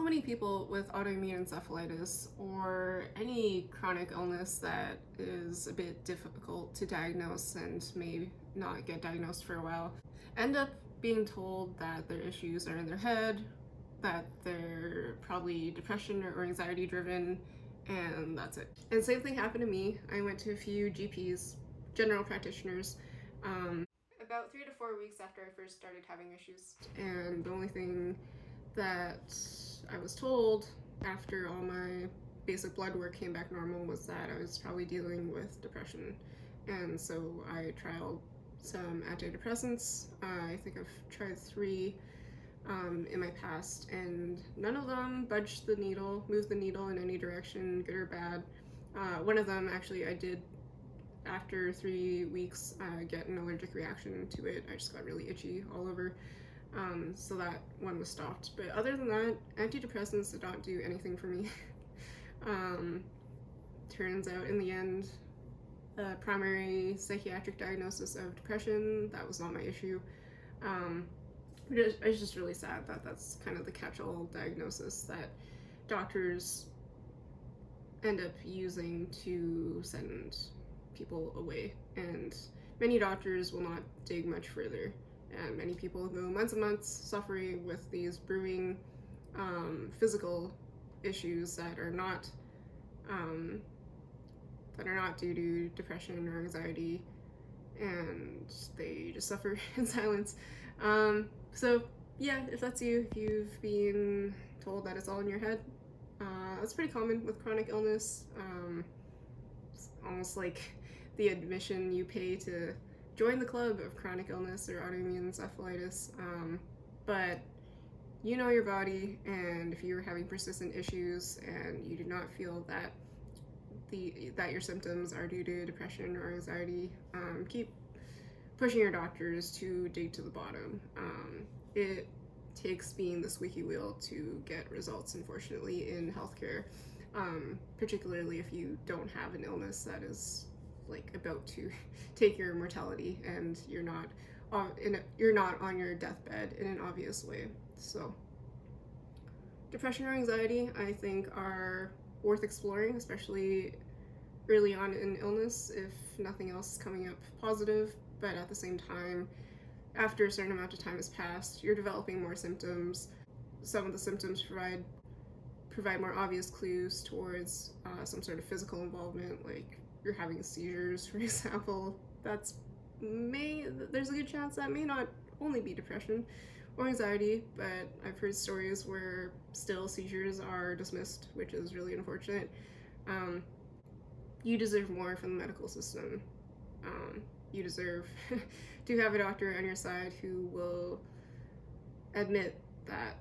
so many people with autoimmune encephalitis or any chronic illness that is a bit difficult to diagnose and may not get diagnosed for a while end up being told that their issues are in their head, that they're probably depression or anxiety driven, and that's it. And same thing happened to me. I went to a few GPs, general practitioners, um, about three to four weeks after I first started having issues. And the only thing that I was told after all my basic blood work came back normal was that I was probably dealing with depression. And so I trialed some antidepressants. Uh, I think I've tried three um, in my past, and none of them budged the needle, moved the needle in any direction, good or bad. Uh, one of them, actually, I did after three weeks uh, get an allergic reaction to it. I just got really itchy all over. Um, so that one was stopped. But other than that, antidepressants did not do anything for me. um, turns out in the end, a primary psychiatric diagnosis of depression, that was not my issue. Um, it's just really sad that that's kind of the catch-all diagnosis that doctors end up using to send people away. And many doctors will not dig much further. And many people go months and months suffering with these brewing um, physical issues that are not um, that are not due to depression or anxiety, and they just suffer in silence. Um, so yeah, if that's you, if you've been told that it's all in your head, uh, that's pretty common with chronic illness. Um, it's almost like the admission you pay to join the club of chronic illness or autoimmune encephalitis. Um, but you know your body, and if you're having persistent issues and you do not feel that the that your symptoms are due to depression or anxiety, um, keep pushing your doctors to dig to the bottom. Um, it takes being the squeaky wheel to get results, unfortunately, in healthcare, um, particularly if you don't have an illness that is like about to take your mortality and you're not on in a, you're not on your deathbed in an obvious way. So depression or anxiety, I think, are worth exploring, especially early on in illness if nothing else is coming up positive. But at the same time, after a certain amount of time has passed, you're developing more symptoms. Some of the symptoms provide provide more obvious clues towards uh, some sort of physical involvement, like you're having seizures, for example. That's may there's a good chance that may not only be depression or anxiety, but I've heard stories where still seizures are dismissed, which is really unfortunate. Um, you deserve more from the medical system. Um, you deserve to have a doctor on your side who will admit that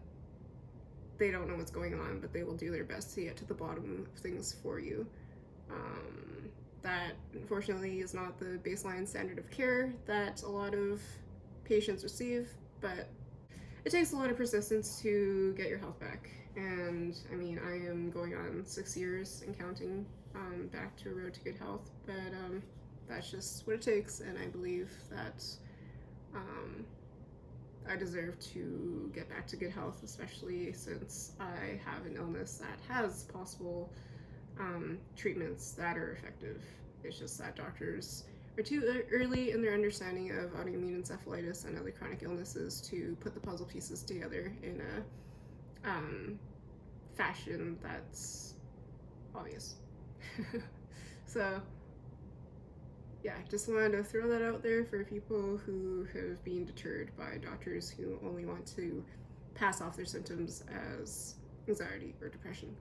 they don't know what's going on, but they will do their best to get to the bottom of things for you. Um, that unfortunately is not the baseline standard of care that a lot of patients receive, but it takes a lot of persistence to get your health back. And I mean, I am going on six years and counting um, back to a road to good health, but um, that's just what it takes. And I believe that um, I deserve to get back to good health, especially since I have an illness that has possible um, treatments that are effective. It's just that doctors are too early in their understanding of autoimmune encephalitis and other chronic illnesses to put the puzzle pieces together in a um, fashion that's obvious. so, yeah, just wanted to throw that out there for people who have been deterred by doctors who only want to pass off their symptoms as anxiety or depression.